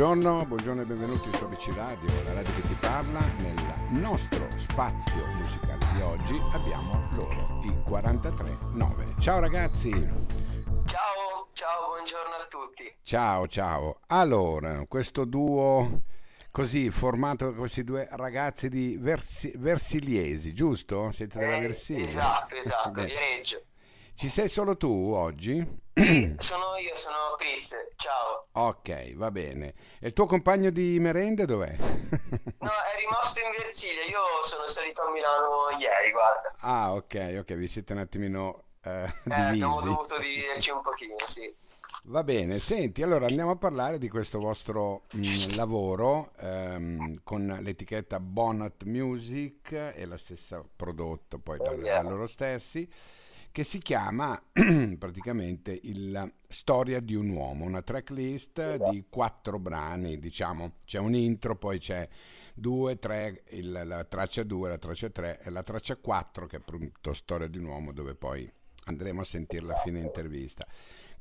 Buongiorno, buongiorno e benvenuti su ABC Radio, la radio che ti parla. Nel nostro spazio musicale di oggi abbiamo loro, i 43-9. Ciao ragazzi! Ciao, ciao, buongiorno a tutti. Ciao, ciao. Allora, questo duo così formato da questi due ragazzi di Versi- Versiliesi, giusto? Siete della Eh, Versilia? esatto, esatto, Bene. Viareggio. Ci sei solo tu oggi? Sono io, sono Chris, ciao. Ok, va bene. E il tuo compagno di merende dov'è? No, è rimasto in Versilia, io sono salito a Milano ieri, guarda. Ah, ok, ok, vi siete un attimino eh, Eh, abbiamo dovuto dividerci un pochino, sì. Va bene, senti, allora andiamo a parlare di questo vostro mh, lavoro ehm, con l'etichetta Bonnet Music e la stessa prodotto poi da, da loro stessi, che si chiama praticamente il Storia di un uomo, una tracklist di quattro brani, diciamo, c'è un intro, poi c'è due, tre, il- la traccia 2, la traccia 3 e la traccia 4 che è appunto Storia di un uomo dove poi andremo a sentirla a fine intervista.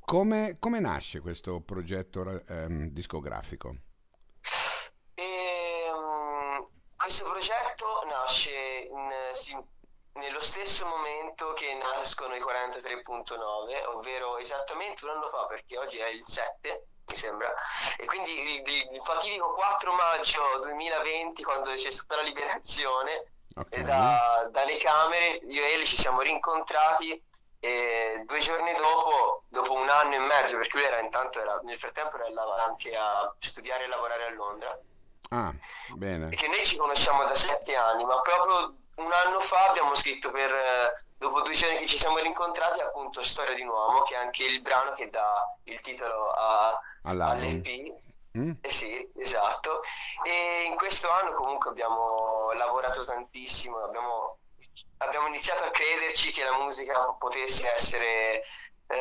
Come, come nasce questo progetto ehm, discografico? E, mm, questo progetto nasce in- si- nello stesso momento che nascono i 43.9, ovvero esattamente un anno fa, perché oggi è il 7, mi sembra, e quindi il, il- il fatidico 4 maggio 2020, quando c'è stata la liberazione, Ok, e da- dalle camere, io e lui ci siamo rincontrati e due giorni dopo, dopo un anno e mezzo, perché lui era intanto, era, nel frattempo era anche a studiare e lavorare a Londra, Ah, bene. che noi ci conosciamo da sette anni, ma proprio un anno fa abbiamo scritto per, eh, dopo due giorni che ci siamo rincontrati, appunto Storia di un uomo, che è anche il brano che dà il titolo a- all'EP. Mm? Eh sì, esatto. E in questo anno comunque abbiamo lavorato tantissimo, abbiamo, abbiamo iniziato a crederci che la musica potesse essere eh,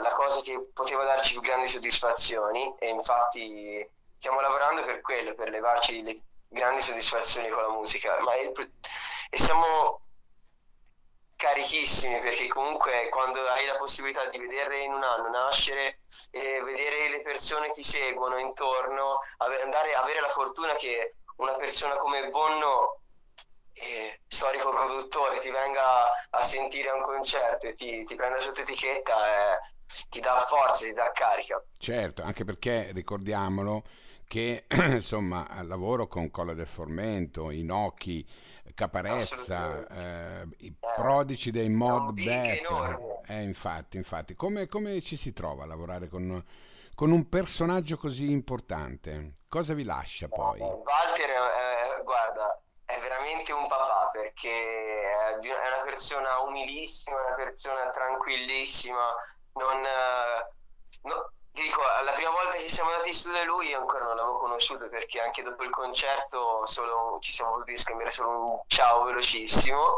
la cosa che poteva darci più grandi soddisfazioni e infatti stiamo lavorando per quello, per levarci le grandi soddisfazioni con la musica, ma il- e siamo carichissimi perché comunque quando hai la possibilità di vedere in un anno nascere e vedere le persone che ti seguono intorno, andare, avere la fortuna che una persona come Bonno, storico produttore, ti venga a sentire a un concerto e ti, ti prenda sotto etichetta, eh, ti dà forza, ti dà carica. Certo, anche perché ricordiamolo che insomma lavoro con Colla del Formento, Inoki, Caparezza, eh, i Eh, prodigi dei mod big battle. Eh, infatti, infatti, come, come ci si trova a lavorare con, con un personaggio così importante? Cosa vi lascia poi? Walter, eh, guarda, è veramente un papà perché è, una persona umilissima, una persona tranquillissima. Non, eh, no- ti dico, la prima volta che siamo andati studio da lui io ancora non l'avevo conosciuto perché anche dopo il concerto solo, ci siamo potuti scambiare solo un ciao velocissimo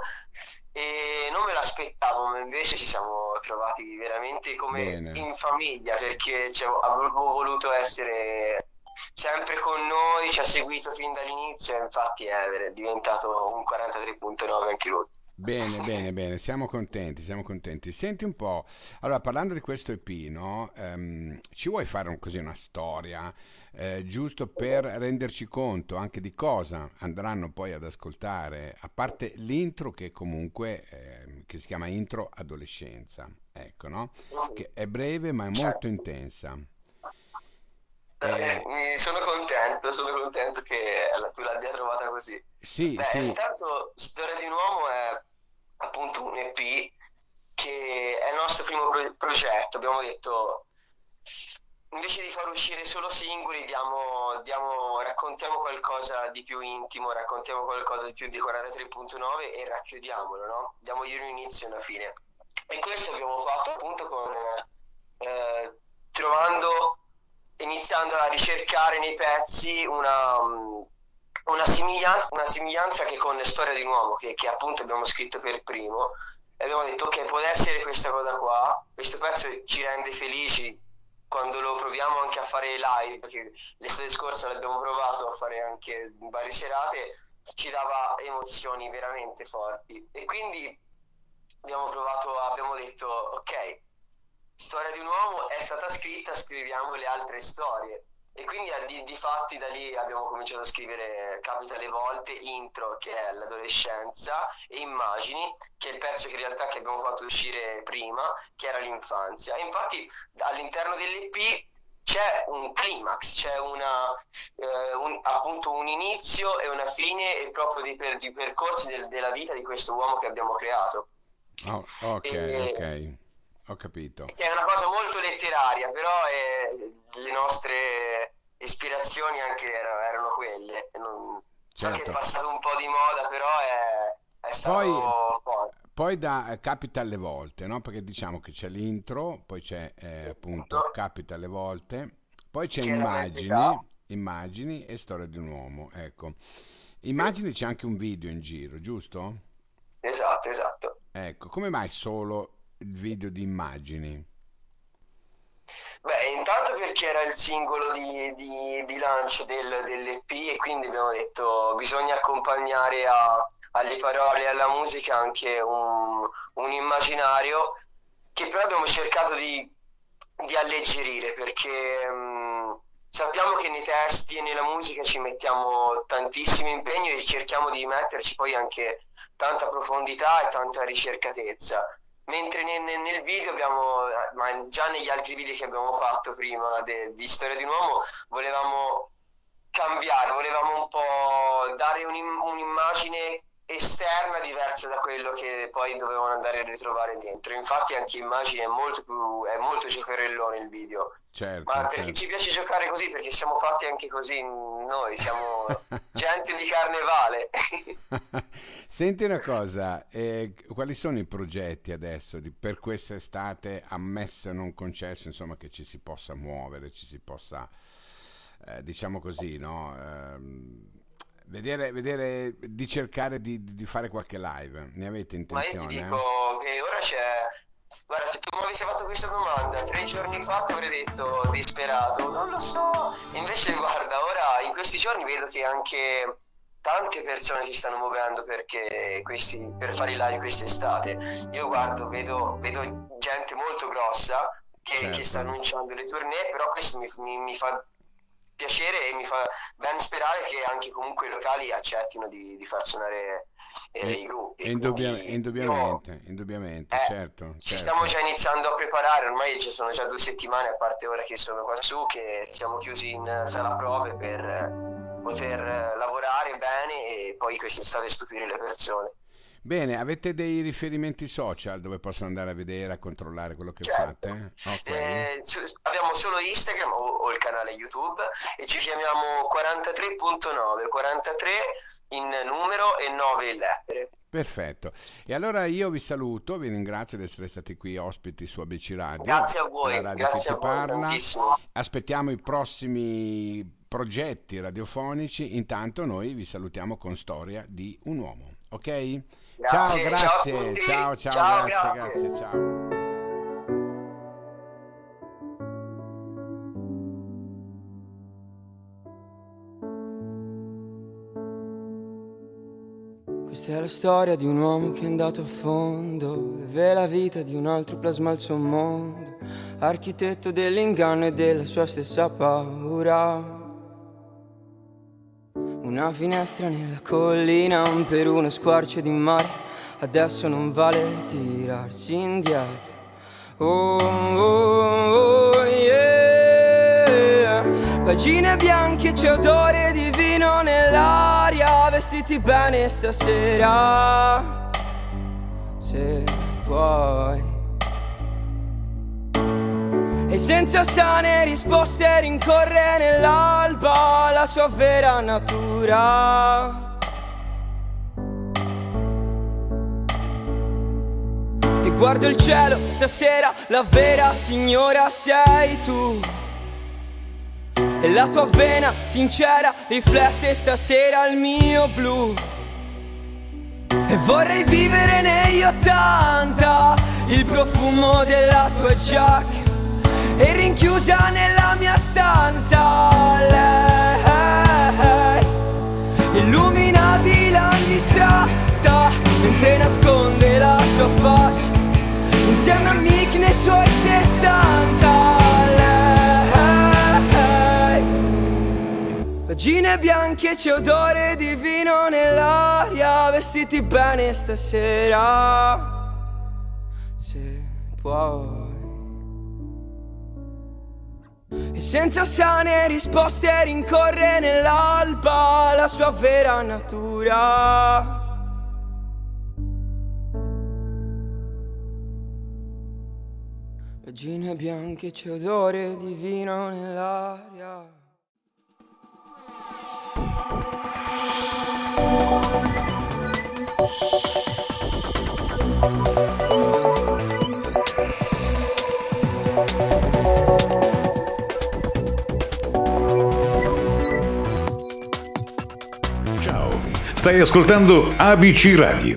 e non me l'aspettavo, ma invece ci siamo trovati veramente come Bene. in famiglia perché cioè, avevo voluto essere sempre con noi, ci ha seguito fin dall'inizio infatti è diventato un 43.9 anche lui. Bene, bene, bene, siamo contenti, siamo contenti. Senti un po', allora parlando di questo EP, no? Ehm, ci vuoi fare un- così una storia, eh, giusto per renderci conto anche di cosa andranno poi ad ascoltare, a parte l'intro che comunque, ehm, che si chiama intro adolescenza, ecco, no? Che è breve ma è molto intensa. Eh, Eh, mi sono contento, sono contento che tu l'abbia trovata così. sì, Beh, sì, intanto Storia di un uomo è appunto un EP che è il nostro primo pro- progetto. Abbiamo detto, invece di far uscire solo singoli, diamo, diamo- raccontiamo qualcosa di più intimo, raccontiamo qualcosa di più di 43.9 e racchiudiamolo, no? Diamogli un inizio e una fine. E questo abbiamo fatto appunto con, eh, trovando, iniziando a ricercare nei pezzi una, mm, una somiglianza, una somiglianza che con Storia di un uomo, che, che appunto abbiamo scritto per primo, e abbiamo detto ok, può essere questa cosa qua, questo pezzo ci rende felici quando lo proviamo anche a fare live, perché l'estate scorsa l'abbiamo provato a fare anche in varie serate, ci dava emozioni veramente forti. E quindi abbiamo provato, abbiamo detto ok, Storia di un uomo è stata scritta, scriviamo le altre storie. E quindi di, di, fatti da lì abbiamo cominciato a scrivere Capita le volte, intro che è l'adolescenza e immagini che è il pezzo che in realtà che abbiamo fatto uscire prima, che era l'infanzia. E infatti all'interno dell'EP c'è un climax, c'è una, eh, un, appunto un inizio e una fine e proprio di, per, di percorsi del, della vita di questo uomo che abbiamo creato. Oh, ok, e, ok. Ho capito. È una cosa molto letteraria, però è, le nostre ispirazioni anche erano, erano quelle. Non, certo. So che è certo. passato un po' di moda, però è, è stato... Poi, poi da, capita alle volte, no? Perché diciamo che c'è l'intro, poi c'è eh, appunto capita alle volte, poi c'è immagini, immagini e storia di un uomo, ecco. Immagini c'è anche un video in giro, giusto? Esatto, esatto. Ecco, come mai solo il video di immagini? Beh, intanto perché era il singolo di, di, di lancio del, dell'EP e quindi abbiamo detto bisogna accompagnare a, alle parole e alla musica anche un, un immaginario che però abbiamo cercato di, di alleggerire perché mh, sappiamo che nei testi e nella musica ci mettiamo tantissimo impegno e cerchiamo di metterci poi anche tanta profondità e tanta ricercatezza mentre nel, nel, video abbiamo, ma già negli altri video che abbiamo fatto prima de, di Storia di un uomo, volevamo cambiare, volevamo un po' dare un, un'immagine esterna diversa da quello che poi dovevano andare a ritrovare dentro. Infatti anche immagine è molto più è molto giocherellone il video. Certo, Ma perché certo. ci piace giocare così, perché siamo fatti anche così noi, siamo gente di carnevale. Senti una cosa, eh, quali sono i progetti adesso di, per quest'estate, ammesso e non concesso, insomma, che ci si possa muovere, ci si possa, eh, diciamo così, no? Eh, vedere, vedere, di cercare di, di, fare qualche live, ne avete intenzione? Ma io ti dico che ora c'è Guarda, se tu mi avessi fatto questa domanda tre giorni fa ti avrei detto disperato, non lo so. Invece guarda, ora in questi giorni vedo che anche tante persone si stanno muovendo perché questi, per fare i live quest'estate. Io guardo, vedo, vedo gente molto grossa che, certo. che, sta annunciando le tournée, però questo mi, mi, mi, fa piacere e mi fa ben sperare che anche comunque i locali accettino di, di far suonare eh, i gruppi. Indubbia, indubbiamente, io, indubbiamente eh, certo. Ci certo. stiamo già iniziando a preparare, ormai ci sono già due settimane, a parte ora che sono qua su, che siamo chiusi in sala prove per poter lavorare bene e poi quest'estate stupire le persone. Bene, avete dei riferimenti social dove possono andare a vedere, a controllare quello che certo. fate? Okay. Eh, abbiamo solo Instagram o, o, il canale YouTube e ci chiamiamo 43.9, 43 in numero e 9 in lettere. Perfetto. E allora io vi saluto, vi ringrazio di essere stati qui ospiti su ABC Radio. Grazie a voi, grazie che ti parla. Aspettiamo i prossimi progetti radiofonici. Intanto noi vi salutiamo con Storia di un uomo, ok? Grazie, ciao, grazie, ciao, ciao, ciao, grazie, grazie, grazie ciao. Questa è la storia di un uomo che è andato a fondo, vive la vita di un altro plasma al suo mondo, architetto dell'inganno e della sua stessa paura. Una finestra nella collina, per uno squarcio di mare. Adesso non vale tirarsi indietro. Oh, oh, oh yeah. Pagine bianche, c'è odore di vino nell'aria. Vestiti bene stasera. Se puoi. E senza sane risposte rincorre nell'alba la sua vera natura. E guardo il cielo, stasera la vera signora sei tu. E la tua vena sincera riflette stasera il mio blu. E vorrei vivere negli Ottanta, il profumo della tua giacca e rinchiusa nella mia stanza. Lei illumina di distratta mentre nasconde la sua faccia insieme a Mick nei suoi settanta. Lei Gine bianche c'è odore di vino nell'aria Vestiti bene stasera Se puoi e senza sane risposte rincorre nell'alba la sua vera natura. Pagine bianche c'è odore di vino nell'aria. Stai ascoltando ABC Radio.